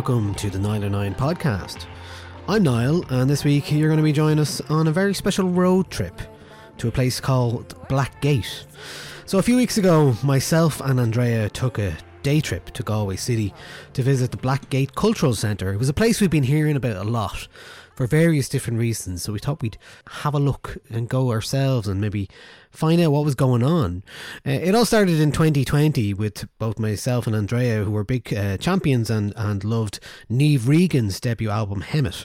Welcome to the 909 podcast. I'm Niall, and this week you're going to be joining us on a very special road trip to a place called Blackgate. So, a few weeks ago, myself and Andrea took a day trip to Galway City to visit the Blackgate Cultural Centre. It was a place we've been hearing about a lot for various different reasons, so we thought we'd have a look and go ourselves and maybe find out what was going on. Uh, it all started in 2020 with both myself and Andrea, who were big uh, champions and, and loved Niamh Regan's debut album, Hemet.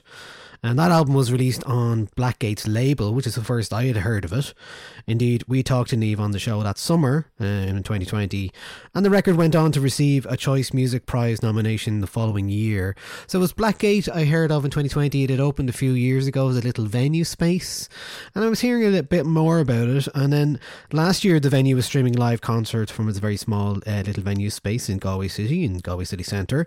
And that album was released on Blackgate's label, which is the first I had heard of it. Indeed, we talked to Niamh on the show that summer uh, in 2020, and the record went on to receive a Choice Music Prize nomination the following year. So it was Blackgate I heard of in 2020. It had opened a few years ago as a little venue space, and I was hearing a little bit more about it. And then last year, the venue was streaming live concerts from its very small uh, little venue space in Galway City, in Galway City Centre.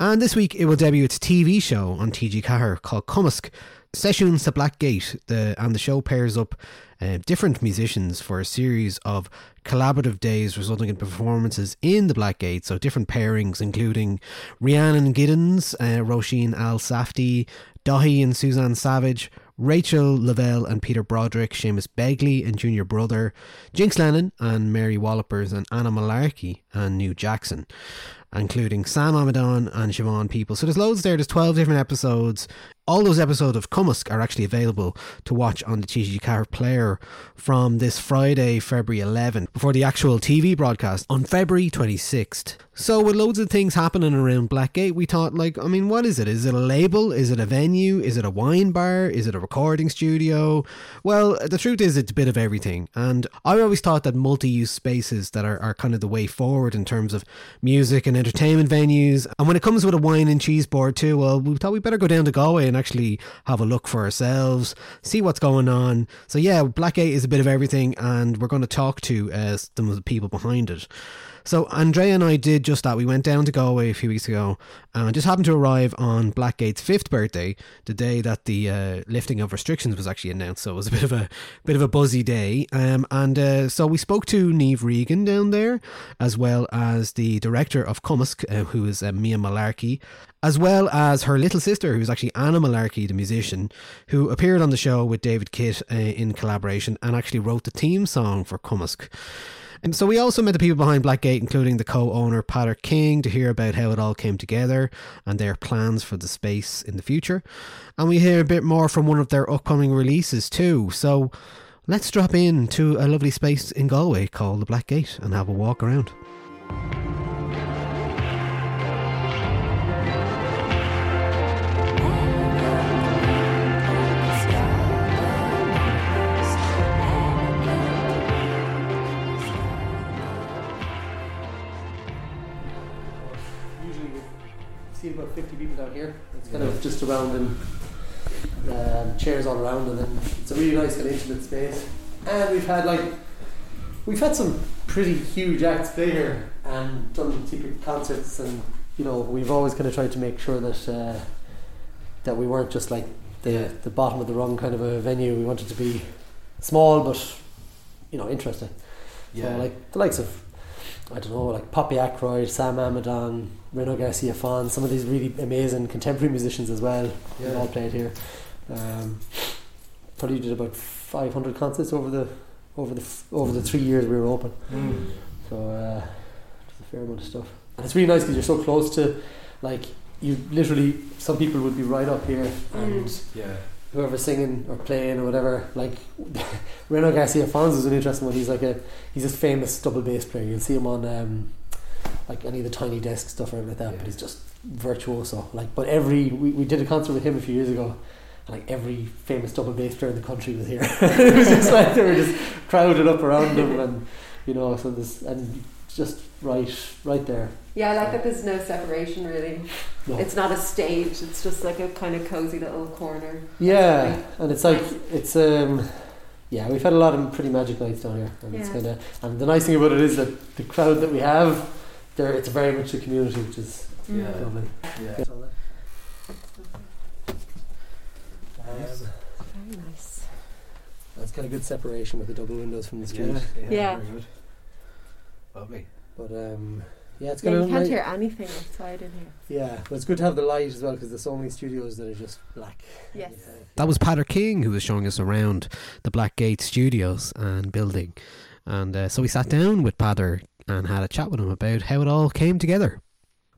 And this week it will debut its TV show on TG4 called Cumasc Sessions to Blackgate. The, and the show pairs up uh, different musicians for a series of collaborative days resulting in performances in the Black Gate. So different pairings including Rhiannon Giddens, uh, Róisín Elsafty, Dahi and Suzanne Savage, Rachael Lavelle and Peter Broderick, Seamus Begley and Junior Brother, Jinx Lennon and Mary Wallopers and Anna Mullarkey and New Jackson including Sam Amidon and Siobhán People. So there's loads there. There's 12 different episodes. All those episodes of Cumasc are actually available to watch on the TG4 player from this Friday, February 11th, before the actual TV broadcast on February 26th. So with loads of things happening around Blackgate, we thought, like, I mean, what is it? Is it a label? Is it a venue? Is it a wine bar? Is it a recording studio? Well, the truth is, it's a bit of everything. And I always thought that multi-use spaces that are, are kind of the way forward in terms of music and entertainment venues. And when it comes with a wine and cheese board too, well, we thought we better go down to Galway and actually have a look for ourselves, see what's going on. So yeah, Blackgate is a bit of everything, and we're going to talk to uh, some of the people behind it. So Andrea and I did just that. We went down to Galway a few weeks ago and just happened to arrive on Blackgate's fifth birthday, the day that the uh, lifting of restrictions was actually announced. So it was a bit of a bit of a buzzy day. Um, and uh, so we spoke to Niamh Regan down there, as well as the director of Cumasc, uh, who is uh, Mia Mullarkey, as well as her little sister, who's actually Anna Mullarkey, the musician, who appeared on the show with David Kitt uh, in collaboration and actually wrote the theme song for Cumasc. And so we also met the people behind Blackgate, including the co-owner Patter King, to hear about how it all came together and their plans for the space in the future. And we hear a bit more from one of their upcoming releases too. So let's drop in to a lovely space in Galway called the Black Gate and have a walk around. Of just around and um, chairs all around, and then it's a really nice kind of intimate space. And we've had like we've had some pretty huge acts play here and done typical concerts, and you know we've always kind of tried to make sure that uh, that we weren't just like the the bottom of the rung kind of a venue. We wanted to be small but you know interesting. So like the likes of I don't know, like Poppy Ackroyd, Sam Amidon, Renaud Garcia Fon, some of these really amazing contemporary musicians as well. They Yeah. all played here. Um, probably did about five hundred concerts over the over the over the three years we were open. Mm. So uh, it's a fair amount of stuff, and it's really nice because you're so close to, like, you literally some people would be right up here, and Yeah. Whoever's singing or playing or whatever. Like Renaud Garcia Fons is an interesting one. He's like a he's a famous double bass player. You'll see him on um, like any of the tiny desk stuff or anything like that. But he's just virtuoso. Like, but every we, we did a concert with him a few years ago. And like every famous double bass player in the country was here. it was just like they were just crowded up around him, and you know, so this and just right, right there. Yeah, I like that there's no separation really. No. It's not a stage, it's just like a kind of cozy little corner. Yeah, and it's like it's um yeah, we've had a lot of pretty magic nights down here, and it's kind of and the nice thing about it is that the crowd that we have, there it's very much a community, which is Mm. Yeah. lovely. Yeah. Um, Very nice. that's kind of good separation with the double windows from the street. Yeah. Yeah. Very good. Lovely. But um, yeah, it's Yeah, kind you can't nice. hear anything outside in here. Yeah, but it's good to have the light as well because there's so many studios that are just black. Yes. That was Patter King who was showing us around the Black Gate studios and building. And uh, so we sat down with Patter and had a chat with him about how it all came together.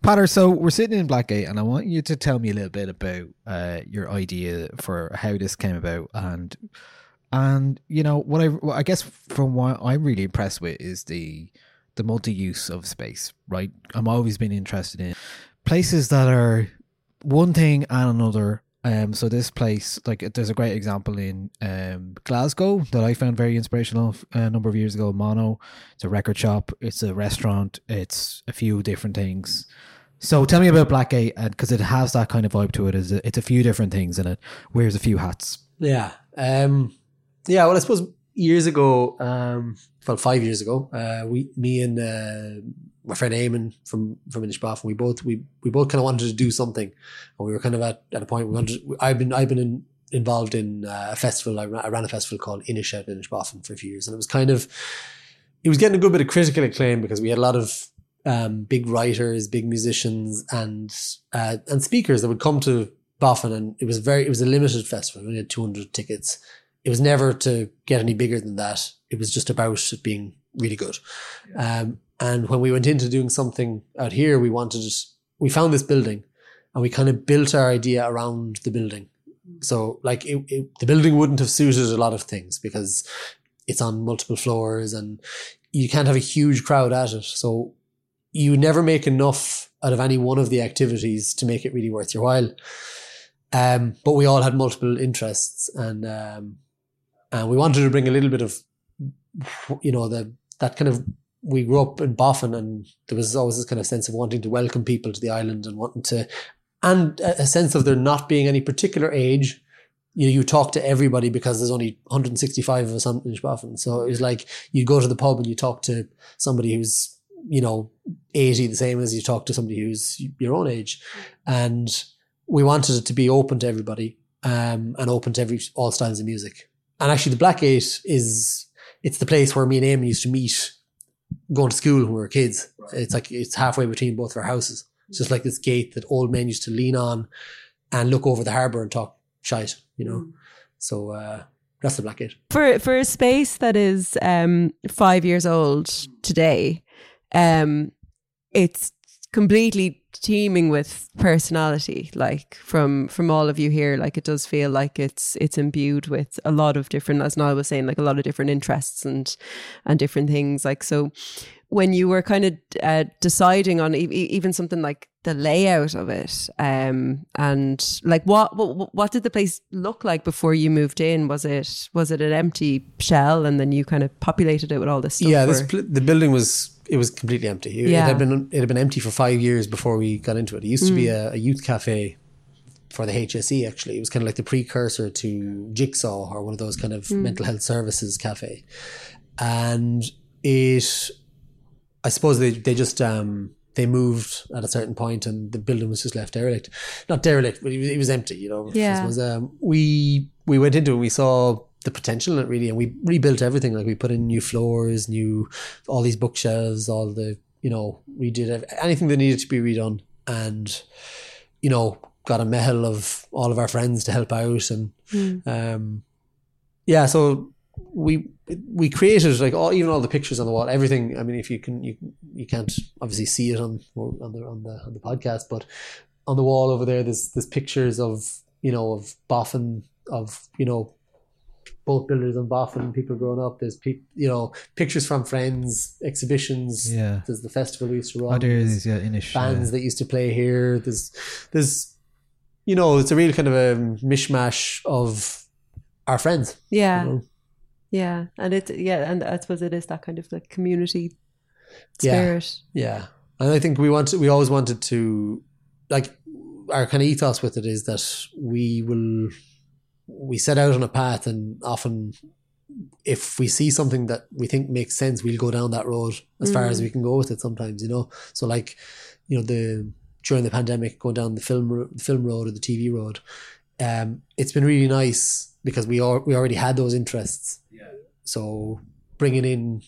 Patter, so we're sitting in Blackgate, and I want you to tell me a little bit about uh, your idea for how this came about, and and you know what I what I guess from what I'm really impressed with is the the multi use of space. Right, I'm always been interested in places that are one thing and another. Um, so this place, like, there's a great example in um Glasgow that I found very inspirational a number of years ago. Mono, it's a record shop, it's a restaurant, it's a few different things. So tell me about Blackgate, because it has that kind of vibe to it. Is it's a few different things in it wears a few hats. Yeah. Um, yeah. Well, I suppose years ago, um, well, five years ago, uh, we, me and uh, my friend Eamon from from Inishbofin, we both we we both kind of wanted to do something, and we were kind of at, at a point we wanted. I've been I've been in, involved in uh, a festival. I ran, I ran a festival called Inish out in Inishbofin for a few years, and it was kind of it was getting a good bit of critical acclaim because we had a lot of um, big writers, big musicians, and uh, and speakers that would come to Bofin, and it was very it was a limited festival. We only had two hundred tickets. It was never to get any bigger than that. It was just about it being really good. Um, and when we went into doing something out here, we wanted it. We found this building, and we kind of built our idea around the building. So, like, it, it, the building wouldn't have suited a lot of things because it's on multiple floors, and you can't have a huge crowd at it. So, you never make enough out of any one of the activities to make it really worth your while. Um, but we all had multiple interests, and um, and we wanted to bring a little bit of, you know, the that kind of. We grew up in Bofin, and there was always this kind of sense of wanting to welcome people to the island and wanting to, and a, sense of there not being any particular age. You know, you talk to everybody because there's only 165 of us on Inishbofin, so it was like you go to the pub and you talk to somebody who's you know 80 the same as you talk to somebody who's your own age and we wanted it to be open to everybody um, and open to every all styles of music and actually the black gate is it's the place where me and amy used to meet going to school when we were kids. It's like it's halfway between both of our houses. It's just like this gate that old men used to lean on and look over the harbour and talk shite you know? So uh, that's the black gate. For for a space that is um five years old today um it's completely teeming with personality like from from all of you here like it does feel like it's it's imbued with a lot of different as Niall was saying like a lot of different interests and and different things. Like so when you were kind of uh, deciding on e- even something like the layout of it um and like what, what what did the place look like before you moved in? Was it was it an empty shell and then you kind of populated it with all this stuff yeah this pl- the building was it was completely empty. It, Yeah. it had been it had been empty for five years before we got into it. It used to be a, a youth cafe for the HSE. Actually, it was kind of like the precursor to Jigsaw or one of those kind of mental health services cafe, and it. I suppose they they just um they moved at a certain point and the building was just left derelict. Not derelict, but it was, it was empty. You know. Yeah. Um, we we went into it. We saw the potential in it really, and we rebuilt everything. Like we put in new floors, new all these bookshelves, all the you know redid ev- anything that needed to be redone, and you know got a meitheal of all of our friends to help out, and um, yeah, so we we created like all even all the pictures on the wall, everything. I mean, if you can you you can't obviously see it on on the on the on the podcast, but on the wall over there, there's there's pictures of you know of Bofin of you know both builders on Bofin, people growing up. There's people, you know, pictures from friends, exhibitions. Yeah. There's the festival we used to run. Oh, there's yeah, Inish. bands that used to play here. There's, there's, you know, it's a real kind of a mishmash of our friends. Yeah. you know? Yeah. And it yeah, and I suppose it is that kind of like community spirit. Yeah, and I think we wanted, we always wanted to, like, our kind of ethos with it is that we will, we set out on a path, and often, if we see something that we think makes sense, we'll go down that road as far as we can go with it. Sometimes, you know, so like, you know, the during the pandemic, going down the film the film road or the TV road, um, it's been really nice because we are we already had those interests. Yeah. So bringing in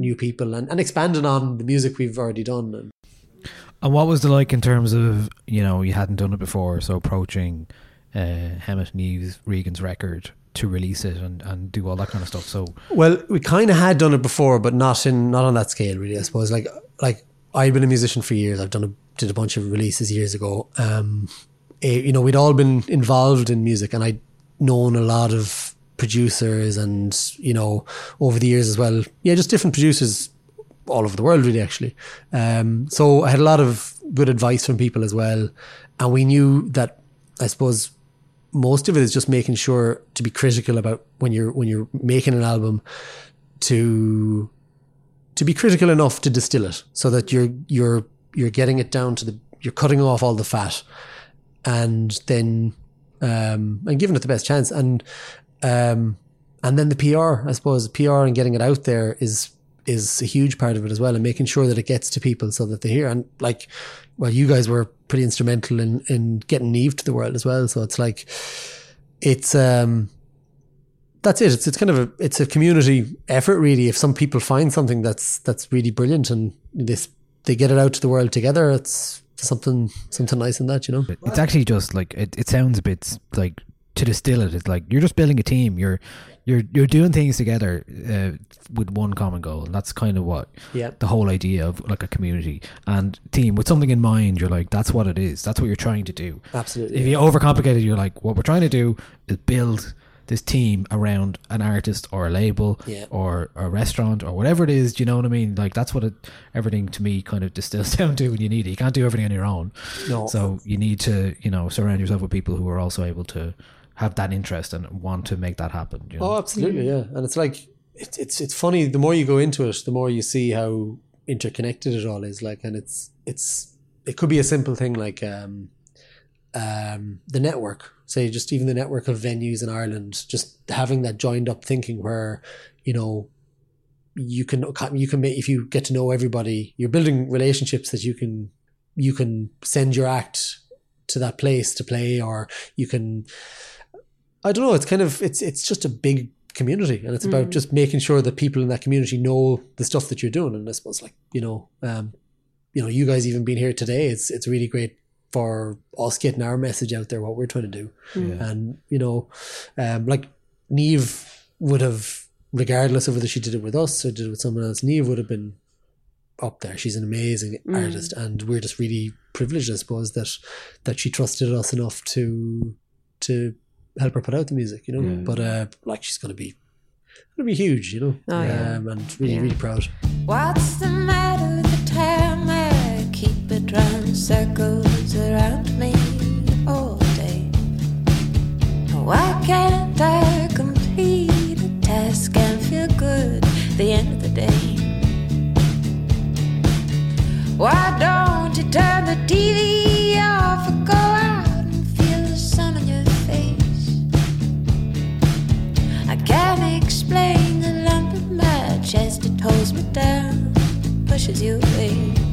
new people and, and expanding on the music we've already done. And And what was the like in terms of you know you hadn't done it before, so approaching uh, Hemet Niamh's Regan's record to release it and, and do all that kind of stuff. So well, we kind of had done it before, but not in not on that scale, really. I suppose like like I've been a musician for years. I've done a, did a bunch of releases years ago. Um, eh, you know, we'd all been involved in music, and I'd known a lot of producers, and you know, over the years as well. Yeah, just different producers all over the world, really, actually. Um, so I had a lot of good advice from people as well, and we knew that I suppose most of it is just making sure to be critical about when you're when you're making an album to to be critical enough to distill it so that you're you're you're getting it down to the you're cutting off all the fat and then um and giving it the best chance. And um and then the PR I suppose PR and getting it out there is is a huge part of it as well and making sure that it gets to people so that they hear. And like well you guys were pretty instrumental in in getting Niamh to the world as well. So it's like it's um that's it. It's it's kind of a it's a community effort really. If some people find something that's that's really brilliant and this they get it out to the world together it's something something nice in that you know? It's actually just like it, it sounds a bit like to distill it. It's like you're just building a team. You're you're you're doing things together uh, with one common goal, and that's kind of what Yeah. the whole idea of like a community and team with something in mind. You're like that's what it is. That's what you're trying to do. Absolutely. If you overcomplicate it, you're like what we're trying to do is build this team around an artist or a label Yeah. or a restaurant or whatever it is. Do you know what I mean? Like that's what it, everything to me kind of distills down to. When you need it, you can't do everything on your own. No. So you need to, you know, surround yourself with people who are also able to have that interest and want to make that happen. You know? Oh, absolutely, yeah. And it's like it's it's it's funny. The more you go into it, the more you see how interconnected it all is. Like, and it's it's it could be a simple thing like um, um, the network. Say, just even the network of venues in Ireland, just having that joined up thinking where you know you can you can make if you get to know everybody, you're building relationships that you can you can send your act to that place to play, or you can I don't know. It's kind of it's it's just a big community, and it's about just making sure that people in that community know the stuff that you're doing. And I suppose, like you know, um, you know, you guys even being here today, it's it's really great for us getting our message out there, what we're trying to do, and you know, um, like Niamh would have, regardless of whether she did it with us or did it with someone else, Niamh would have been up there. She's an amazing artist, and we're just really privileged, I suppose, that that she trusted us enough to to help her put out the music, you know. Yeah. But uh, like she's gonna be, gonna be huge, you know. Oh, yeah. um, and really, yeah. really proud. What's the matter with the time I keep it round circles around me all day? Why can't I complete a task and feel good the end of the day? Why don't you turn the TV? Down, pushes you away.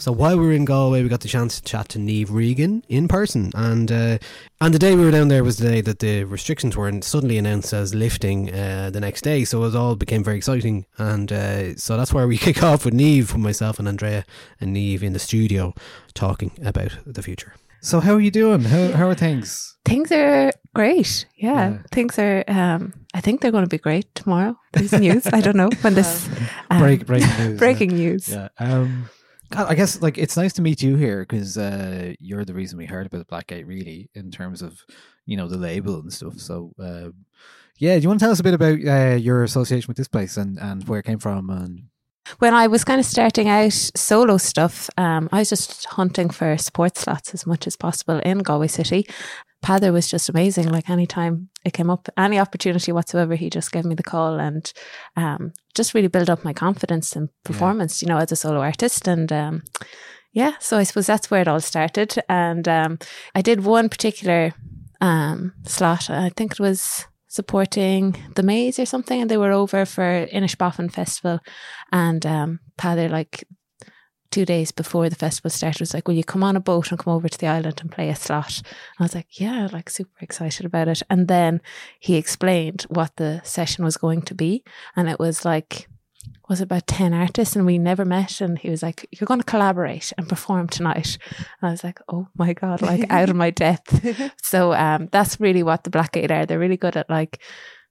So while we were in Galway, we got the chance to chat to Niamh Regan in person, and uh, and the day we were down there was the day that the restrictions were suddenly announced as lifting uh, the next day. So it all became very exciting, and uh, so that's where we kick off with Niamh, with myself and Andrea and Niamh in the studio talking about the future. So how are you doing? How how are things? Things are great. Yeah, Yeah. things are. Um, I think they're going to be great tomorrow. There's news. I don't know when this um, Break breaking news. breaking news. Yeah. Um, I guess like it's nice to meet you here because uh, you're the reason we heard about Blackgate, really, in terms of you know the label and stuff. So, uh, yeah, do you want to tell us a bit about uh, your association with this place and and where it came from? And When I was kind of starting out solo stuff, um, I was just hunting for sports slots as much as possible in Galway City. Pather was just amazing. Like anytime it came up, any opportunity whatsoever, he just gave me the call and um, just really build up my confidence and performance, you know, as a solo artist. And um, yeah, so I suppose that's where it all started. And um, I did one particular um, slot. I think it was supporting the Maze or something, and they were over for Inishbofin Festival. And um, Pather, like two days before the festival started, was like, "Will you come on a boat and come over to the island and play a slot?" And I was like, "Yeah, like super excited about it." And then he explained what the session was going to be, and it was like was about 10 artists and we never met and he was like you're going to collaborate and perform tonight and i was like oh my god like out of my depth so um that's really what the blackgate are they're really good at like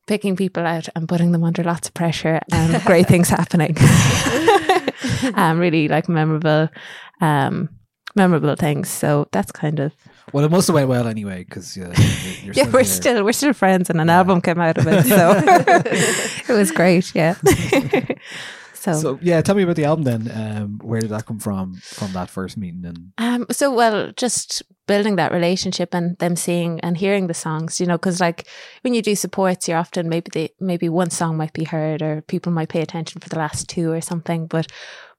picking people out and putting them under lots of pressure and great things happening um really like memorable um memorable things. So that's kind of well, it must have went well anyway because uh, you're yeah we're here. still we're still friends and an album came out of it so it was great yeah so, So yeah, tell me about the album then. Um, where did that come from? From that first meeting and Um, so well, just building that relationship and them seeing and hearing the songs, you know, because like when you do supports, you're often maybe they maybe one song might be heard or people might pay attention for the last two or something, but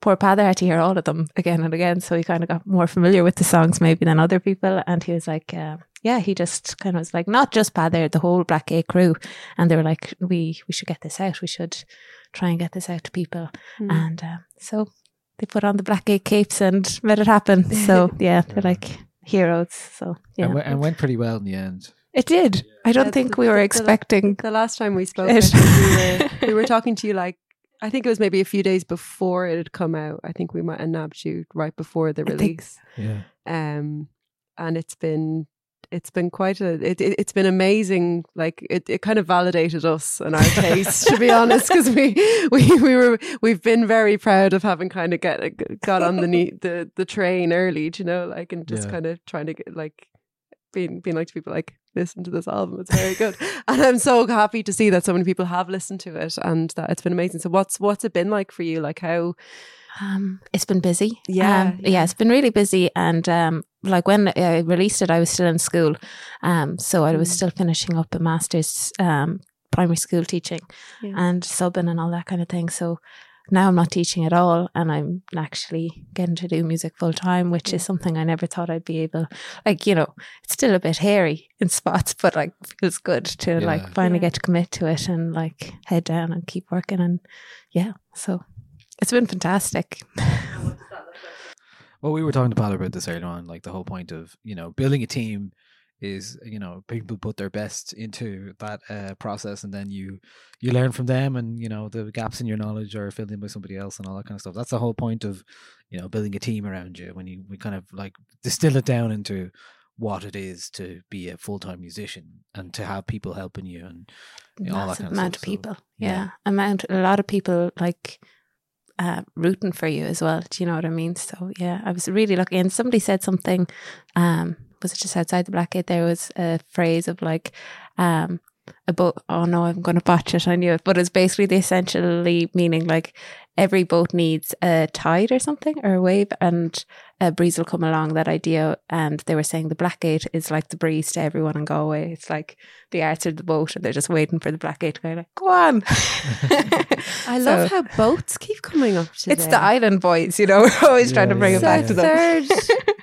poor Pather had to hear all of them again and again, so he kind of got more familiar with the songs maybe than other people, and he was like. Uh, yeah, he just kind of was like, not just Pather, the whole Black Gate crew, and they were like, we we should get this out. We should try and get this out to people, Mm. and uh, so they put on the Blackgate capes and made it happen. So yeah, they're like heroes. So yeah, and, we- and went pretty well in the end. it did. I don't Yeah, think the- we were the- the- expecting. The last time we spoke, It- we were we were talking to you like I think it was maybe a few days before it had come out. I think we might have nabbed you right before the I think- release. Yeah. Um, and it's been it's been quite a it, it it's been amazing. Like it, it kind of validated us and our taste, to be honest, because we we we were we've been very proud of having kind of get got on the ne- the the train early, do you know, like and just Yeah. kind of trying to get like being being like to people like listen to this album it's very good and i'm so happy to see that so many people have listened to it and that it's been amazing so what's what's it been like for you like how Um, it's been busy. Yeah, Um, yeah, it's been really busy. And um, like when I released it, I was still in school. Um, so I was Mm. still finishing up a master's um, primary school teaching Yeah. and subbing and all that kind of thing. So now I'm not teaching at all, and I'm actually getting to do music full time, which is something I never thought I'd be able. Like you know, it's still a bit hairy in spots, but like feels good to Yeah. like finally Yeah. get to commit to it and like head down and keep working and yeah. So it's been fantastic. Well, we were talking to Pat about this earlier on. Like the whole point of you know building a team is you know people put their best into that uh, process, and then you you learn from them, and you know the gaps in your knowledge are filled in by somebody else, and all that kind of stuff. That's the whole point of you know building a team around you. When you we kind of like distill it down into what it is to be a full time musician and to have people helping you and you know, all that kind of amount stuff. of So, people. yeah. amount a lot of people like uh, rooting for you as well. Do you know what I mean? So yeah, I was really lucky. And somebody said something. Um, was it just outside the Blackgate? There was a phrase of like, um, about oh no, I'm going to botch it. I knew it, but it's basically the essentially meaning like every boat needs a tide or something or a wave, and a breeze will come along. That idea, and they were saying the Blackgate is like the breeze to everyone in Galway. It's like the arts of the boat, and they're just waiting for the Blackgate to go like, go on. I love So- how boats keep coming up today. It's the island boys, you know. We're always trying to bring it So back to them. third,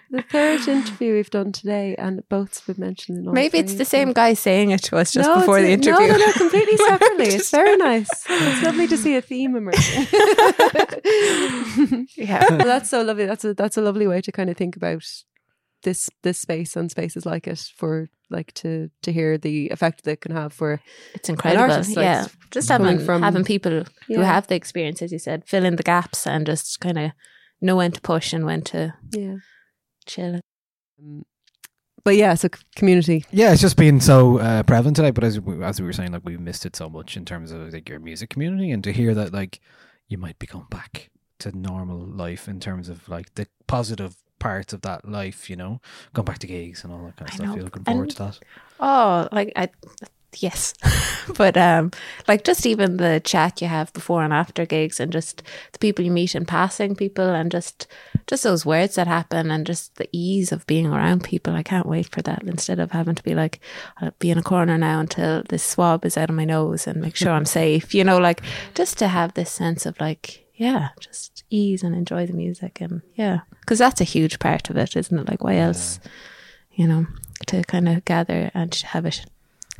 the third interview we've done today, and boats have been mentioned in all Maybe it's the same guy saying it to us just No, before the interview. No, no, no, completely separately. it's very nice. It's lovely to see a theme emerging. Yeah. Well, that's so lovely. That's a that's a lovely way to kind of think about this this space and spaces like it for like to to hear the effect that it can have for It's incredible. artist, like, yeah. Just having from- having people who have the experience, as you said, fill in the gaps and just kind of know when to push and when to yeah. chill. Um, But yeah, so community. Yeah, it's just been so uh, prevalent today. But as we, as we were saying, like we missed it so much in terms of like your music community, and to hear that like you might be going back to normal life in terms of like the positive parts of that life, you know, going back to gigs and all that kind of I stuff. know. You're looking forward And- to that. Oh, like I, yes, but um, like just even the chat you have before and after gigs, and just the people you meet in passing people, and just just those words that happen, and just the ease of being around people. I can't wait for that. Instead of having to be like, I'll be in a corner now until this swab is out of my nose and make sure I'm safe. You know, like just to have this sense of like, yeah, just ease and enjoy the music, and yeah, because that's a huge part of it, isn't it? Like, why else? you know, to kind of gather and have a, sh-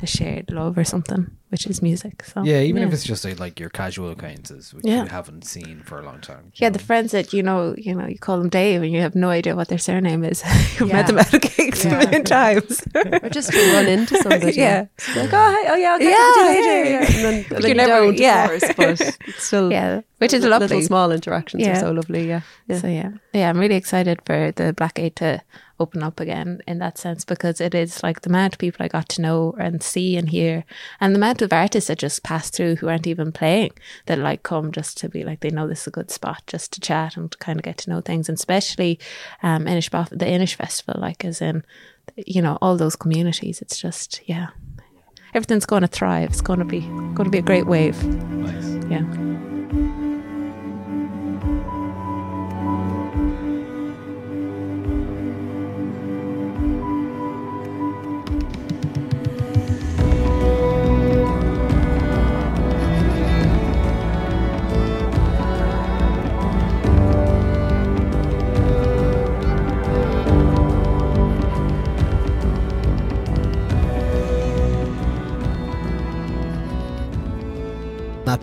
a shared love or something, which is music. So yeah, even if it's just like, like your casual acquaintances, which Yeah. you haven't seen for a long time. yeah, the friends that you know, you know, you call them Dave, and you have no idea what their surname is. You've Yeah. met them at a gigs a million times. Or just to run into somebody. Yeah. Just like, oh, hey, oh yeah, I'll Yeah, to you later. yeah, yeah. And then, But then you you never- don't, yeah. course, but still yeah, which is li- lovely. Little small interactions Yeah. are so lovely. Yeah. yeah. So yeah, yeah, I'm really excited for the Black Gate to open up again in that sense because it is like the amount of people I got to know and see and hear, and the amount of artists that just pass through who aren't even playing that like come just to be like they know this is a good spot just to chat and to kind of get to know things, and especially um Inish the Inish Festival, like as in you know all those communities. It's just yeah, everything's going to thrive. It's going to be going to be a great wave. Nice. Yeah.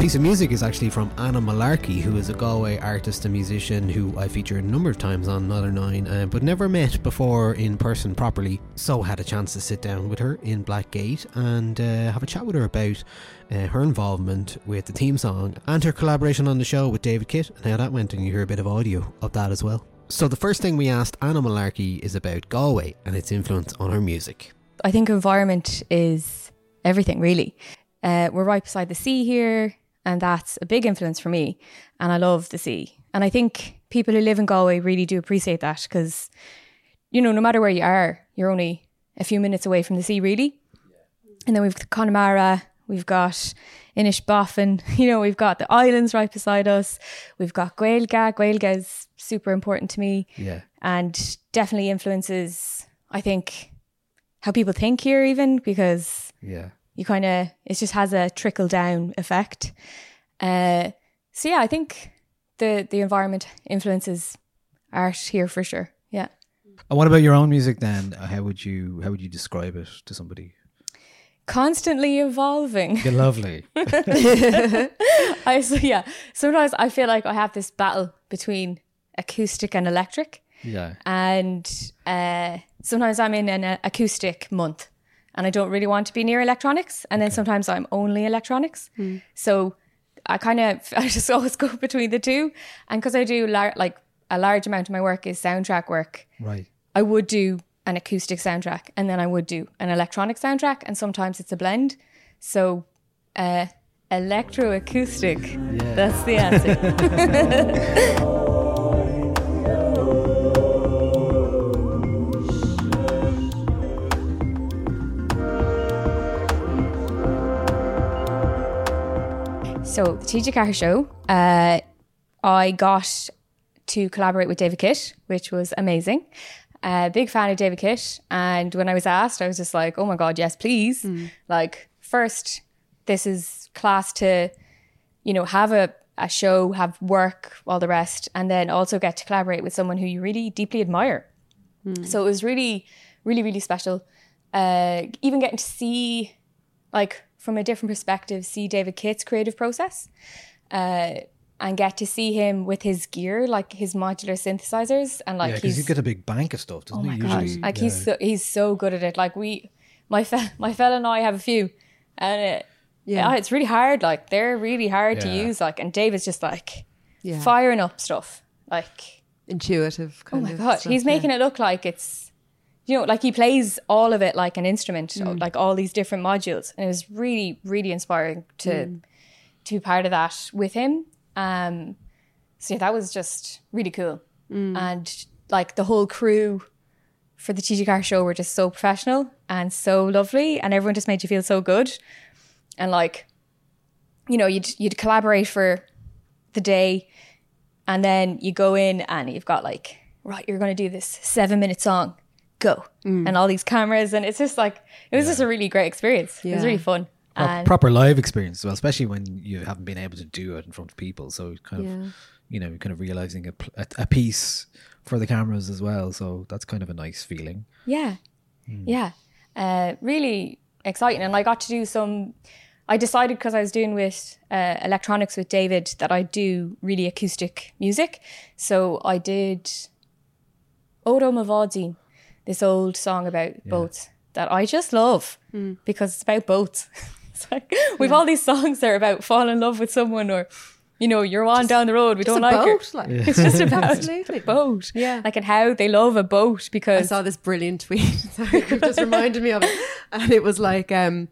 Piece of music is actually from Anna Mullarkey, who is a Galway artist and musician who I featured a number of times on Another Nine, uh, but never met before in person properly. So had a chance to sit down with her in Blackgate and uh, have a chat with her about uh, her involvement with the theme song and her collaboration on the show with David Kitt and how that went, and you hear a bit of audio of that as well. So the first thing we asked Anna Mullarkey is about Galway and its influence on her music. I think environment is everything, really. Uh, we're right beside the sea here, and that's a big influence for me. And I love the sea. And I think people who live in Galway really do appreciate that because, you know, no matter where you are, you're only a few minutes away from the sea, really. And then we've got Connemara, we've got Inishbofin, you know, we've got the islands right beside us, we've got Gaeilge. Gaeilge is super important to me Yeah. and definitely influences, I think, how people think here, even because Yeah. You kind of it just has a trickle down effect. Uh, so yeah, I think the the environment influences art here for sure. Yeah. And what about your own music then? Uh, How would you how would you describe it to somebody? Constantly evolving. You're lovely. I so yeah. Sometimes I feel like I have this battle between acoustic and electric. Yeah. and uh, sometimes I'm in an uh, acoustic month and I don't really want to be near electronics. And then sometimes I'm only electronics. So I kind of, I just always go between the two. And because I do lar- like a large amount of my work is soundtrack work, Right. I would do an acoustic soundtrack and then I would do an electronic soundtrack. And sometimes it's a blend. So uh, electroacoustic, that's the answer. So the TG4 Show, uh, I got to collaborate with David Kitt, which was amazing. Uh, big fan of David Kitt. And when I was asked, I was just like, oh my God, yes, please. Like, first, this is class to, you know, have a, a show, have work, all the rest, and then also get to collaborate with someone who you really deeply admire. So it was really, really, really special. Uh, even getting to see, like, from a different perspective, see David Kitt's creative process uh, and get to see him with his gear, like his modular synthesizers. And like, yeah, because he's, he's got a big bank of stuff, doesn't oh he? my gosh, Usually, like yeah. he's so, he's so good at it. Like, we, my, fe- my fella and I have a few. And it, Yeah. yeah, it's really hard. Like, they're really hard to use. Like, and David's just like Yeah. firing up stuff. Like, Intuitive Oh my of god, stuff, he's yeah. making it look like it's, you know, like he plays all of it like an instrument, Mm. like all these different modules, and it was really, really inspiring to Mm. to be part of that with him. Um, so yeah, that was just really cool, Mm. and like the whole crew for the TG4 show were just so professional and so lovely, and everyone just made you feel so good, and like, you know, you'd you'd collaborate for the day and then you go in and you've got like right you're going to do this seven minute song go Mm. and all these cameras and it's just like it was just a really great experience it was really fun Pro- proper live experience as well, especially when you haven't been able to do it in front of people. So it's kind of, Yeah. you know, kind of realizing a, a, a piece for the cameras as well. So that's kind of a nice feeling. yeah Hmm. yeah uh, really exciting and i got to do some i decided because i was doing with uh, electronics with david that i do really acoustic music so i did odo mavodzin this old song about boats that i just love because it's about boats it's like we've all these songs that are about falling in love with someone or you know you're on down the road we don't a like her. boat, like. it's just about Absolutely. a boat Yeah. like and how they love a boat because I saw this brilliant tweet. Sorry, it just reminded me of it. And it was like, um,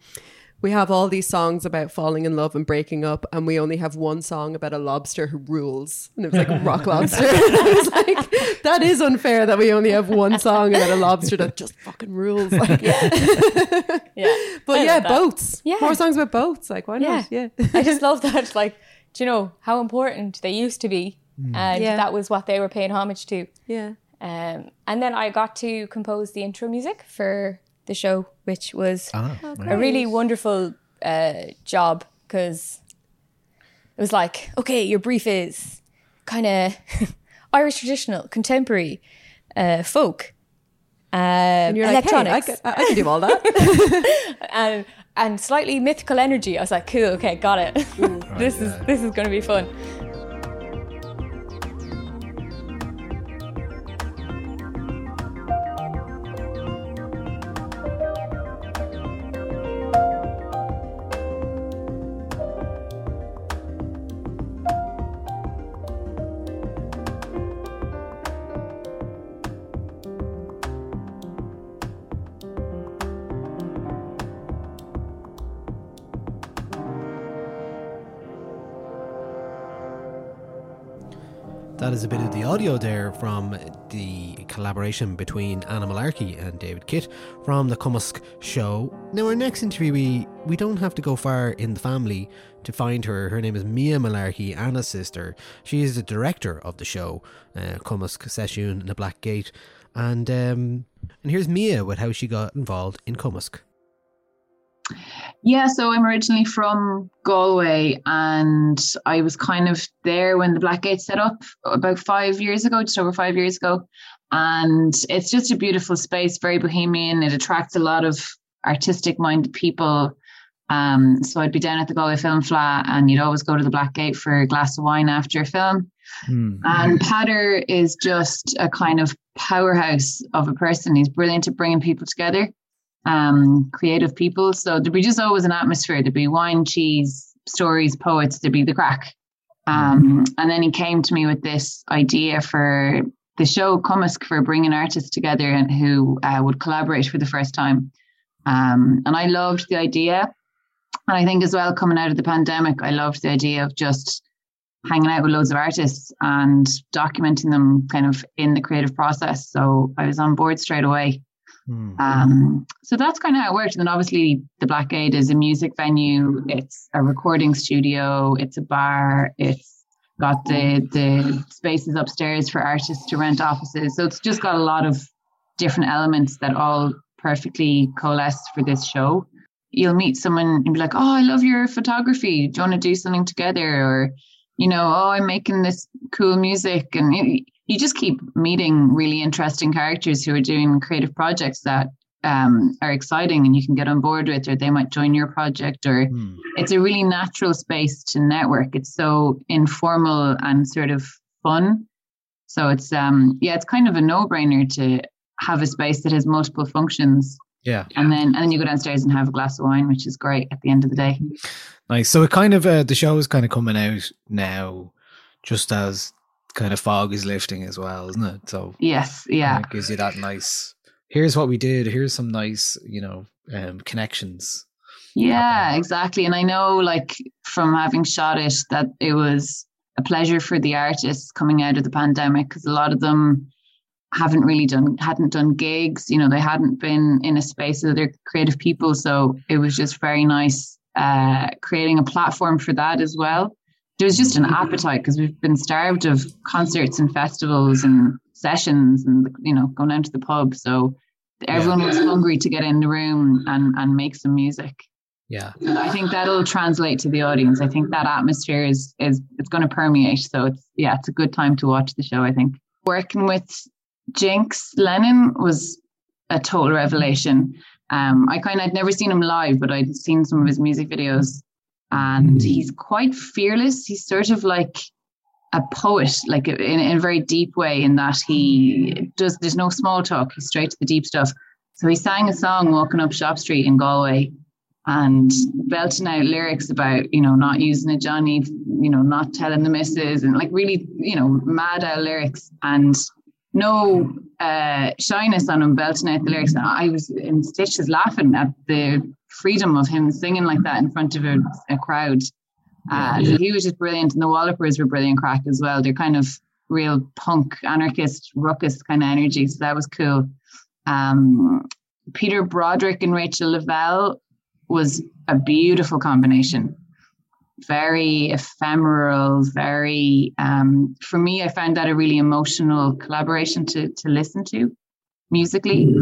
we have all these songs about falling in love and breaking up, and we only have one song about a lobster who rules. And it was like rock lobster. and I was like, that is unfair that we only have one song about a lobster that just fucking rules. Like, yeah but I yeah, love boats. Yeah. More songs about boats. Like, why not? Yeah. I just love that. Like, do you know how important they used to be? And Yeah. that was what they were paying homage to. Yeah. Um, and then I got to compose the intro music for the show, which was Ah, a really wonderful uh, job because it was like, okay, your brief is kind of Irish traditional, contemporary, uh, folk, uh, And you're like, hey, I, electronics, can, I can do all that. and and slightly mythical energy. I was like, cool, okay, got it. this is this is going to be fun. That is a bit of the audio there from the collaboration between Anna Mullarkey and David Kitt from the Cumasc show. Now, our next interviewee, we don't have to go far in the family to find her. Her name is Mia Mullarkey, Anna's sister. She is the director of the show, uh, Cumasc Session in the Black Gate. And um, and here's Mia with how she got involved in Cumasc. Yeah, so I'm originally from Galway and I was kind of there when the Blackgate set up about five years ago, just over five years ago. And it's just a beautiful space, very bohemian. It attracts a lot of artistic minded people. Um, so I'd be down at the Galway Film Fleadh and you'd always go to the Blackgate for a glass of wine after a film. And Patter is just a kind of powerhouse of a person. He's brilliant at bringing people together um, creative people. So there'd be just always an atmosphere. There'd be wine, cheese, stories, poets. There'd be the crack. Um, and then he came to me with this idea for the show Cumasc for bringing artists together and who uh, would collaborate for the first time. Um, and I loved the idea. And I think as well, coming out of the pandemic, I loved the idea of just hanging out with loads of artists and documenting them kind of in the creative process. So I was on board straight away. Um, so that's kind of how it worked. And then obviously the Black Blackgate is a music venue. It's a recording studio. It's a bar. It's got the the spaces upstairs for artists to rent offices. So it's just got a lot of different elements that all perfectly coalesce for this show. You'll meet someone and be like, "Oh, I love your photography. Do you want to do something together?" Or, you know, "Oh, I'm making this cool music," and you, you just keep meeting really interesting characters who are doing creative projects that um, are exciting and you can get on board with, or they might join your project, or Hmm. it's a really natural space to network. It's so informal and sort of fun. So it's um yeah, it's kind of a no-brainer to have a space that has multiple functions. Yeah. And then and then you go downstairs and have a glass of wine, which is great at the end of the day. Nice. So it kind of uh, the show is kind of coming out now, just as kind of fog is lifting as well, isn't it? So Yes, yeah. it gives you that nice. Here's what we did. Here's some nice, you know, um, connections. Yeah, exactly. And I know, like, from having shot it, that it was a pleasure for the artists coming out of the pandemic because a lot of them haven't really done, hadn't done gigs. You know, they hadn't been in a space with other creative people. So it was just very nice uh, creating a platform for that as well. There was just an appetite because we've been starved of concerts and festivals and sessions and, you know, going down to the pub. So everyone was hungry to get in the room and, and make some music. Yeah. And I think that'll translate to the audience. I think that atmosphere is is it's going to permeate. So it's yeah, it's a good time to watch the show. I think working with Jinx Lennon was a total revelation. Um, I kind of I'd never seen him live, but I'd seen some of his music videos, and he's quite fearless. He's sort of like a poet, like in, in a very deep way, in that he does. There's no small talk. He's straight to the deep stuff. So he sang a song walking up Shop Street in Galway, and belting out lyrics about you know not using a Johnny, you know not telling the missus, and like really you know mad out lyrics and no uh, shyness on him belting out the lyrics. I was in stitches laughing at the freedom of him singing like that in front of a, a crowd. Uh, so he was just brilliant, and the Wallopers were brilliant crack as well. They're kind of real punk, anarchist, ruckus kind of energy. So that was cool. Um, Peter Broderick and Rachael Lavelle was a beautiful combination. Very ephemeral, very um, for me, I found that a really emotional collaboration to to listen to musically.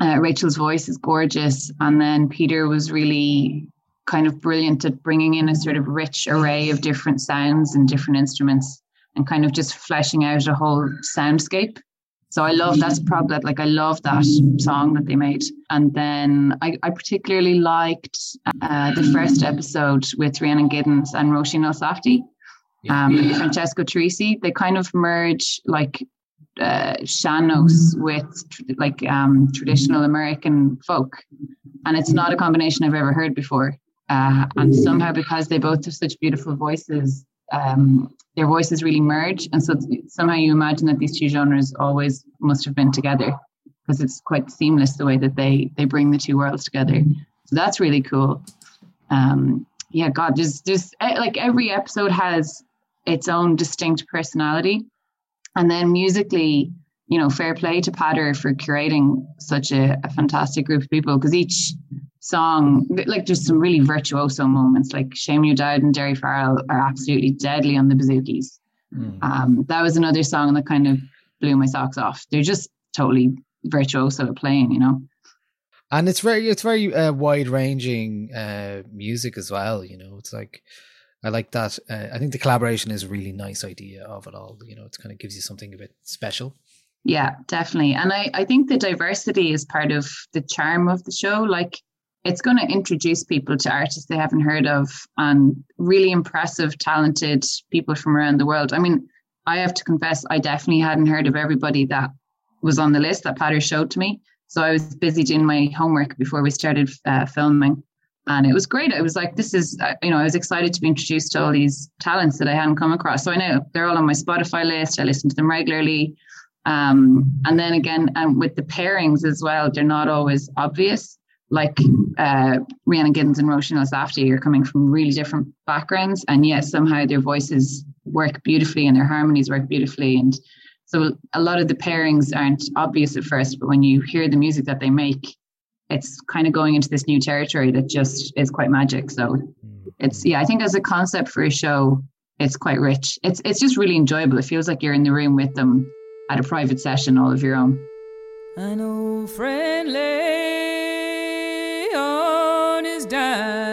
Uh, Rachael's voice is gorgeous, and then Peter was really kind of brilliant at bringing in a sort of rich array of different sounds and different instruments, and kind of just fleshing out a whole soundscape. So I love that's probably that like I love that song that they made. And then I, I particularly liked uh, the first episode with Rhiannon Giddens and Róisín Elsafty, um, Francesco Turrisi. They kind of merge like uh, sean-nós with tr- like um, traditional American folk, and it's not a combination I've ever heard before. Uh, and somehow because they both have such beautiful voices, um, their voices really merge, and so somehow you imagine that these two genres always must have been together because it's quite seamless the way that they they bring the two worlds together. So that's really cool. Um, yeah, God, there's eh, like every episode has its own distinct personality, and then musically, you know, fair play to Patter for curating such a, a fantastic group of people because each song, like there's some really virtuoso moments, like Seamie O'Dowd and Daoirí Farrell are absolutely deadly on the bouzoukis. Um, that was another song that kind of blew my socks off. They're just totally virtuoso at playing, you know. and it's very it's very uh, wide ranging uh, music as well. You know, it's like I like that. Uh, I think the collaboration is a really nice idea of it all. You know, it kind of gives you something a bit special. Yeah, definitely. And I, I think the diversity is part of the charm of the show. Like it's going to introduce people to artists they haven't heard of and really impressive, talented people from around the world. I mean, I have to confess, I definitely hadn't heard of everybody that was on the list that Patter showed to me. So I was busy doing my homework before we started uh, filming. And it was great. I was like, this is, uh, you know, I was excited to be introduced to all these talents that I hadn't come across. So I know they're all on my Spotify list. I listen to them regularly. Um, and then again, and with the pairings as well, they're not always obvious. Like uh, Rhiannon Giddens and Róisín Elsafty are coming from really different backgrounds, and yet somehow their voices work beautifully and their harmonies work beautifully. And so a lot of the pairings aren't obvious at first, but when you hear the music that they make, it's kind of going into this new territory that just is quite magic. So it's yeah, I think as a concept for a show, it's quite rich. It's it's just really enjoyable. It feels like you're in the room with them at a private session, all of your own. An old friend lay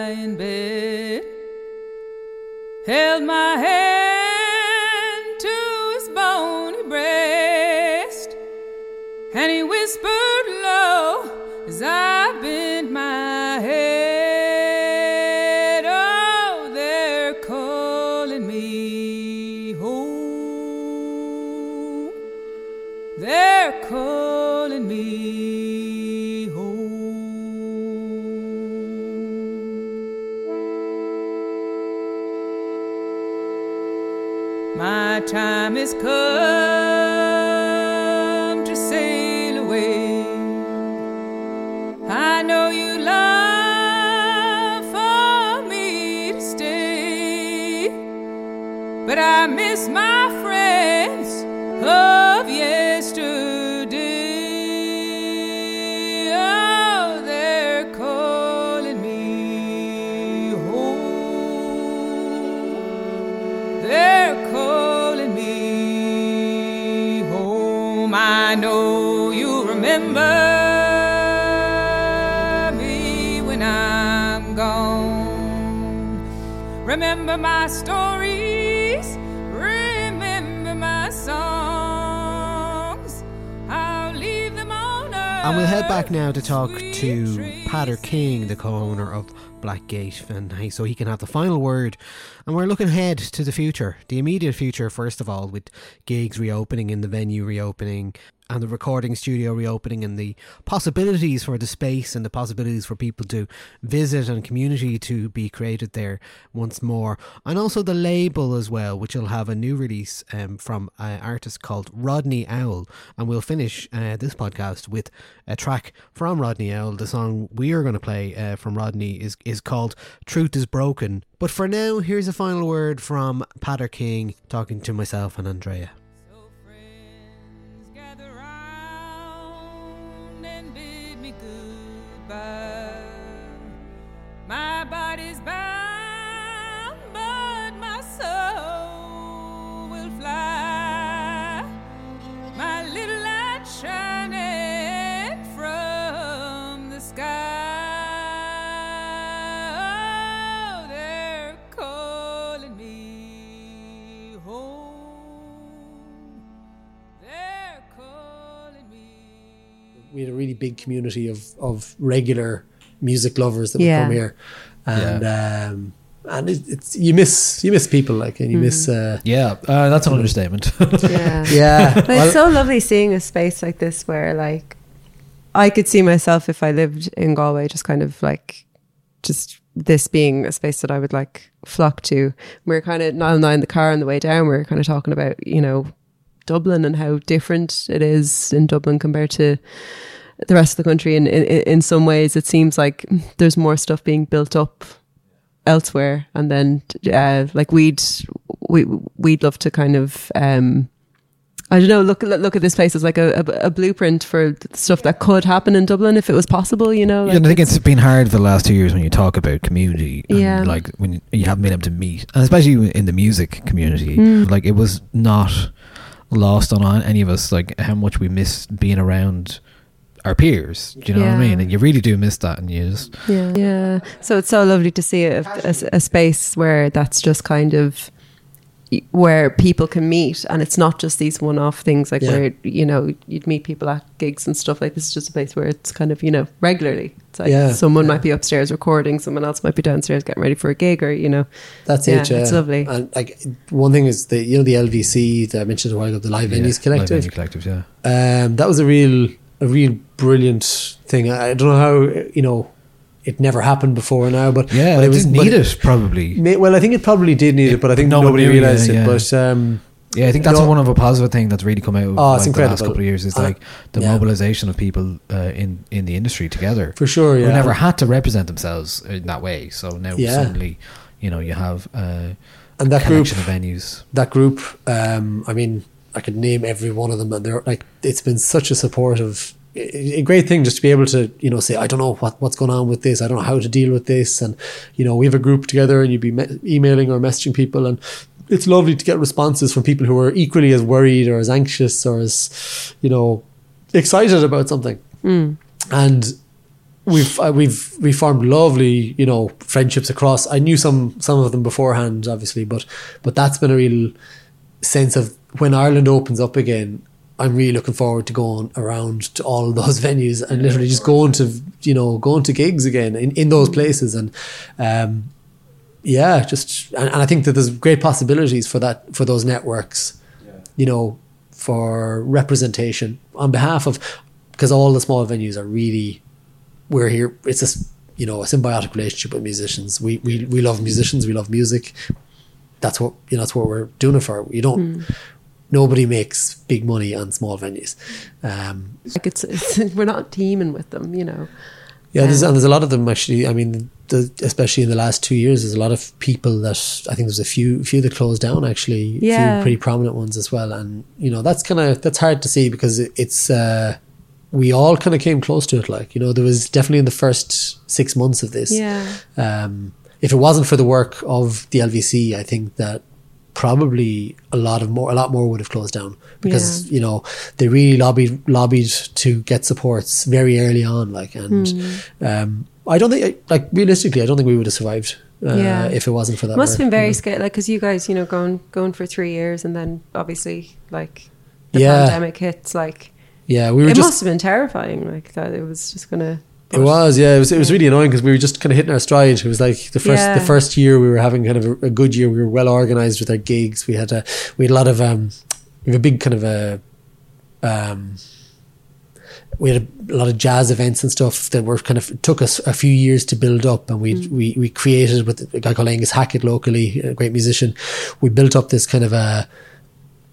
dying bed, held my hand My time has come to sail away. I know you love for me to stay, but I miss my Remember my stories. Remember my songs. I'll leave them on earth. And we'll head back now to talk to Patter King, the co-owner of Black Gate, and so he can have the final word. And we're looking ahead to the future, the immediate future, first of all, with gigs reopening and the venue reopening, and the recording studio reopening, and the possibilities for the space and the possibilities for people to visit and community to be created there once more, and also the label as well, which will have a new release um, from an artist called Rodney Owl, and we'll finish uh, this podcast with a track from Rodney Owl. The song we are going to play uh, from Rodney is is called "Truth Is Broken." But for now, here's a final word from Patter King talking to myself and Andrea. And bid me goodbye. My body's bound, big community of of regular music lovers that Yeah. would come here, and um, and it, it's you miss you miss people like and you miss uh, yeah uh, that's an understatement Yeah. yeah But it's so lovely seeing a space like this where like I could see myself if I lived in Galway just kind of like just this being a space that I would like flock to. We're kind of Niall and I in the car on the way down, we are kind of talking about, you know, Dublin and how different it is in Dublin compared to the rest of the country. And in, in, in some ways, it seems like there's more stuff being built up elsewhere. And then, uh, like we'd we we'd love to kind of. Um, I don't know. Look, look at this place as like a, a, a blueprint for stuff that could happen in Dublin if it was possible. You know, yeah, and I think it's been hard for the last two years when you talk about community. And Yeah. Like when you haven't been able to meet, and especially in the music community, Mm. like it was not lost on any of us, like how much we miss being around our peers. Do you know what I mean? And you really do miss that, and you just Yeah. Yeah. So it's so lovely to see a, a, a space where that's just kind of where people can meet and it's not just these one-off things like Yeah. where you know you'd meet people at gigs and stuff like this is just a place where it's kind of you know regularly it's like Yeah. someone might be upstairs recording someone else might be downstairs getting ready for a gig or you know That's yeah, it. Yeah. it's lovely And like one thing is the you know the LVC that I mentioned a while ago, the Live Yeah, Venues Live Collective. Venue collectives, yeah. Um, that was a real a real brilliant thing. I don't know how you know it never happened before now, but Yeah, but it didn't need it, probably. May, well, I think it probably did need it, but I think no one nobody realized yeah, it. yeah. But um, Yeah, I think that's no- one of a positive thing that's really come out of Oh, it's like, the last couple of years. Is Uh, like the yeah. mobilization of people uh, in in the industry together For sure, yeah. who never had to represent themselves in that way. So now Yeah. suddenly, you know, you have uh, and that group of venues. that group um i mean i could name every one of them and they're like it's been such a supportive a a great thing just to be able to you know say i don't know what what's going on with this. I don't know how to deal with this. And you know we have a group together and you'd be me- emailing or messaging people and it's lovely to get responses from people who are equally as worried or as anxious or as you know excited about something. Mm. and we've uh, we've we formed lovely you know friendships across. I knew some some of them beforehand obviously but but that's been a real sense of when ireland opens up again i'm really looking forward to going around to all those venues and literally just going to you know going to gigs again in, in those places. And um yeah just and, and i think that there's great possibilities for that for those networks you know for representation on behalf of because all the small venues are really we're here it's a you know a symbiotic relationship with musicians. We we, we love musicians we love music. That's what you know that's what we're doing it for. You don't nobody makes big money on small venues um Like it's, it's we're not teaming with them, you know. yeah, there's, and there's a lot of them actually. I mean, the, especially in the last two years, there's a lot of people that I think there's a few few that closed down actually. Yeah. few pretty prominent ones as well, and you know that's kind of that's hard to see because it, it's uh, we all kind of came close to it. Like you know, there was definitely in the first six months of this. Yeah. Um, if it wasn't for the work of the LVC, I think that probably a lot of more a lot more would have closed down because you know they really lobbied lobbied to get supports very early on like and Hmm. um i don't think like realistically i don't think we would have survived uh, Yeah. if it wasn't for that Must have been very you know. scary, like because you guys, you know, going going for three years and then obviously like the Yeah. pandemic hits, like yeah we were it just must have been terrifying, like that it was just gonna. It was, yeah. It was. It was really annoying because we were just kind of hitting our stride. It was like the first, Yeah. the first year we were having kind of a, a good year. We were well organized with our gigs. We had a, we had a lot of, um, we have a big kind of a, um, we had a, lot of jazz events and stuff that were kind of took us a few years to build up, and we we we created with a guy called Angus Hackett locally, a great musician. We built up this kind of a,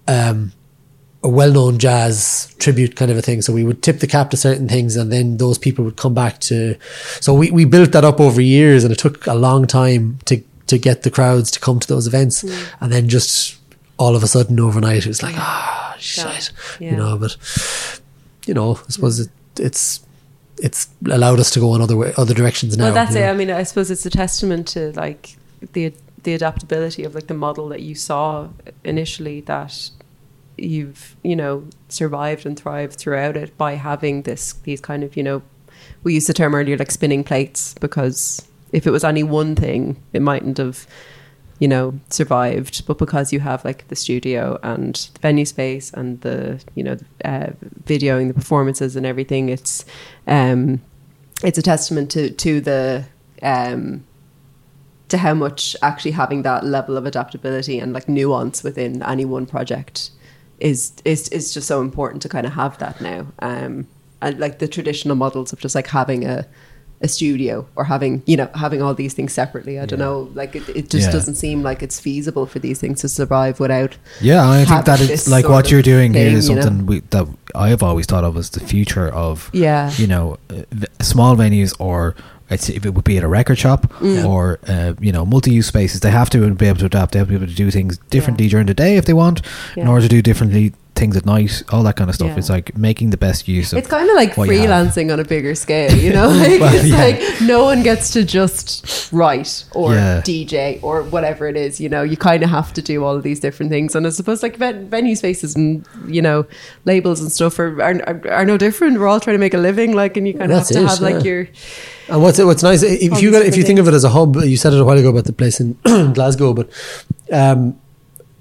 um, a well-known jazz tribute kind of a thing. So we would tip the cap to certain things, and then those people would come back to. So we, we built that up over years, and it took a long time to to get the crowds to come to those events, and then just all of a sudden overnight, it was like ah shit, Yeah. you know. But you know, I suppose it, it's it's allowed us to go in other way, other directions now. well, that's it. know. I mean, I suppose it's a testament to like the the adaptability of like the model that you saw initially that you've you know survived and thrived throughout it by having this these kind of you know we used the term earlier like spinning plates because if it was any one thing it mightn't have you know survived. But because you have like the studio and the venue space and the you know uh, videoing the performances and everything it's um it's a testament to to the um to how much actually having that level of adaptability and like nuance within any one project is is is just so important to kind of have that now um and like the traditional models of just like having a a studio or having you know having all these things separately i don't know like it, it just Yeah. doesn't seem like it's feasible for these things to survive without Yeah, I think that it's like what you're doing here thing, is you know? we, that I've always thought of as the future of, Yeah. you know, uh, small venues or it's, if it would be at a record shop Mm. or, uh, you know, multi-use spaces, they have to be able to adapt. They have to be able to do things differently during the day if they want, in order to do differently things at night, all that kind of stuff. Yeah. It's like making the best use of It's kind of like what you have. freelancing on a bigger scale, you know? Like, Well, it's yeah. like no one gets to just write or Yeah. DJ or whatever it is, you know? You kind of have to do all of these different things. And I suppose like ven- venue spaces and, you know, labels and stuff are, are, are, are no different. We're all trying to make a living, like, and you kind of have to it, have like yeah. your. And what's what's nice if you got, if you think of it as a hub, you said it a while ago about the place in Glasgow, but um,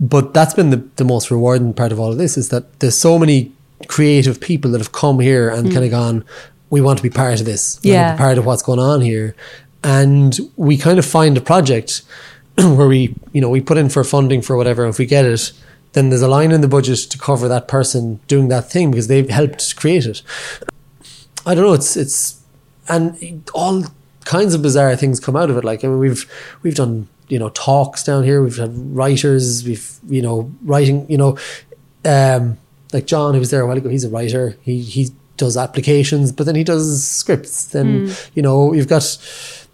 but that's been the, the most rewarding part of all of this is that there's so many creative people that have come here and Mm. kind of gone, we want to be part of this, we want to Yeah. be part of what's going on here, and we kind of find a project where we you know we put in for funding for whatever, if we get it. Then there's a line in the budget to cover that person doing that thing because they've helped create it. I don't know. It's it's and all kinds of bizarre things come out of it. Like I mean, we've we've done you know talks down here. We've had writers. We've you know writing. You know, um, like John who was there a while ago. He's a writer. He he does applications, but then he does scripts. Then Mm. you know you've got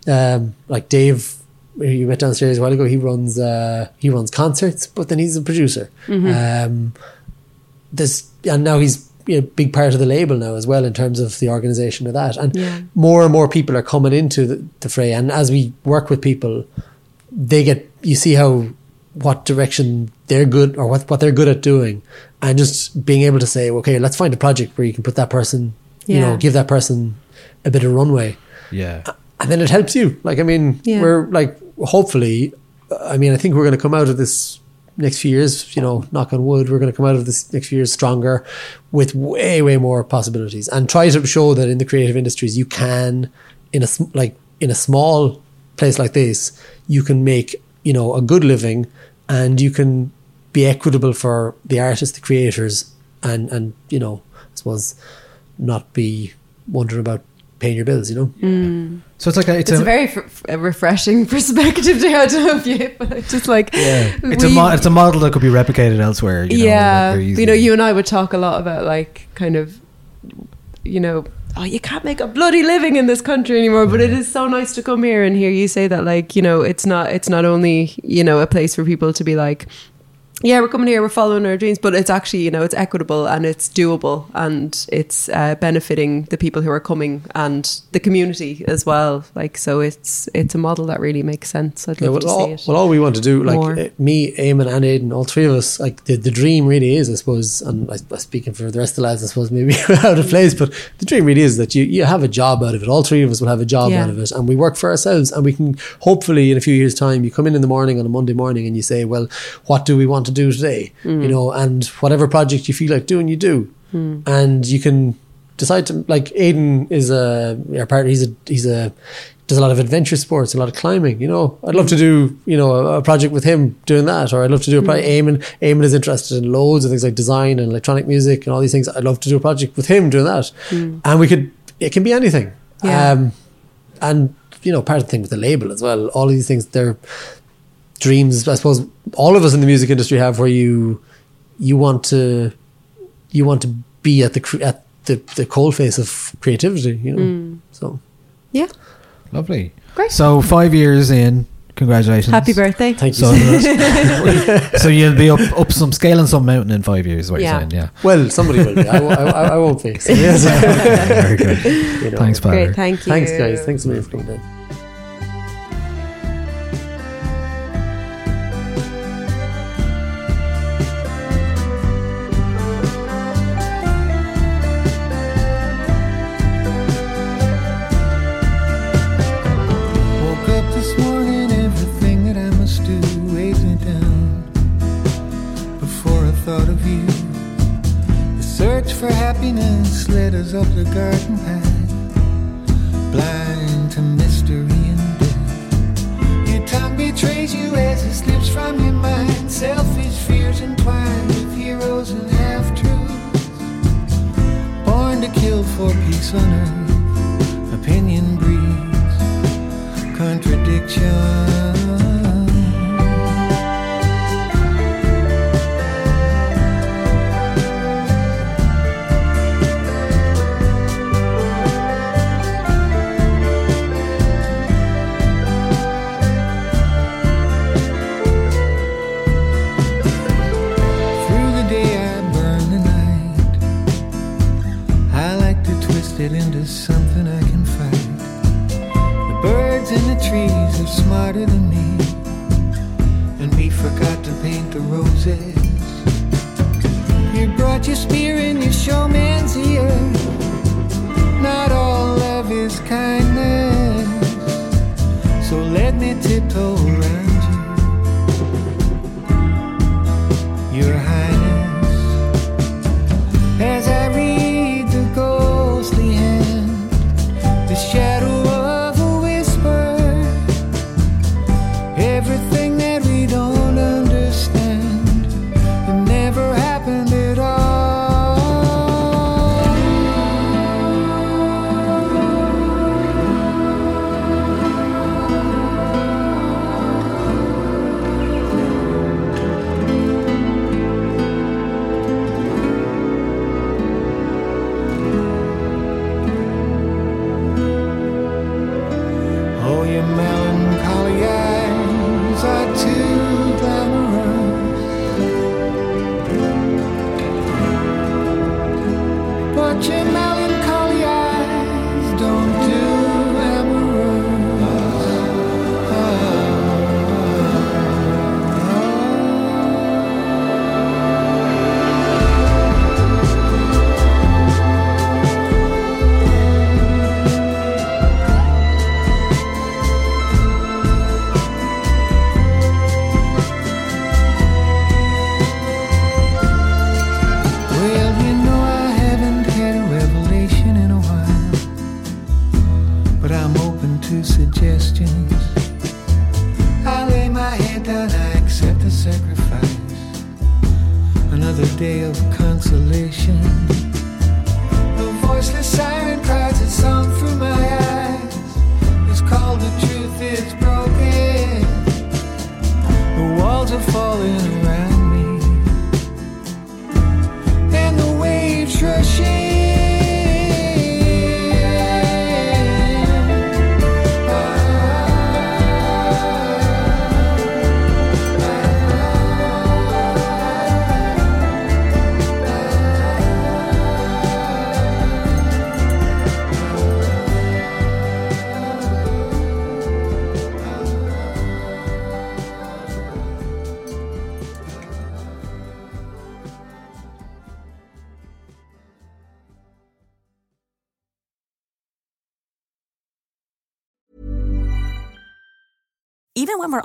um, like Dave. who You met downstairs a while ago. He runs uh, he runs concerts, but then he's a producer. Mhm. Um, this and now he's a big part of the label now as well in terms of the organization of that and Yeah. more and more people are coming into the, the fray and as we work with people they get you see how what direction they're good or what, what they're good at doing and just being able to say okay let's find a project where you can put that person you know give that person a bit of runway Yeah. and then it helps you like i mean Yeah. we're like hopefully i mean i think we're going to come out of this next few years you know knock on wood we're going to come out of this next few years stronger with way way more possibilities and try to show that in the creative industries you can in a like in a small place like this you can make you know a good living and you can be equitable for the artists the creators and and you know i suppose not be wondering about paying your bills you know Mm. So it's like a, It's, it's, a, a, very f- a refreshing perspective to have to have you, but it's just like Yeah. it's a mo- it's a model that could be replicated elsewhere. You know, yeah, very you know, you and I would talk a lot about like kind of, you know, oh, you can't make a bloody living in this country anymore. But it is so nice to come here and hear you say that, like, you know, it's not it's not only you know a place for people to be like. Yeah, we're coming here, we're following our dreams, but it's actually, you know, it's equitable and it's doable and it's uh, benefiting the people who are coming and the community as well. Like, so it's it's a model that really makes sense. I'd Yeah, love well, to all, see it. well, all we want to do, like uh, me, Eamon, and Aidan, all three of us, like the, the dream really is, I suppose, and I, I'm speaking for the rest of the lads, I suppose, maybe out of place, but the dream really is that you, you have a job out of it. All three of us will have a job Yeah. out of it, and we work for ourselves, and we can hopefully in a few years' time, you come in in the morning on a Monday morning and you say, well, what do we want to do today? Mm. You know, and whatever project you feel like doing, you do, Mm. and you can decide to like Aiden is a our partner. He's a he's a does a lot of adventure sports, a lot of climbing. You know, I'd love to do you know a, a project with him doing that, or I'd love to do a project. Eamon Eamon is interested in loads of things like design and electronic music and all these things. I'd love to do a project with him doing that, Mm. and we could. It can be anything. Yeah. Um, and you know, part of the thing with the label as well. All of these things, they're dreams. I suppose all of us in the music industry have where you you want to you want to be at the cre- at the the coal face of creativity. You know, Mm. so Yeah. Lovely. Great. So five years in, congratulations. Happy birthday. Thank you So, so so you'll be up up some scaling some mountain in five years. is What Yeah. you're saying? Yeah. Well, somebody will. Be. I, I, I won't be. So, yes. Very good. You know. Thanks, Padder. Great, thank you. Thanks, guys. Thanks a million for coming down. Forgot to paint the roses. You brought your spear and your showman's ear. Not all love is kindness, so let me tiptoe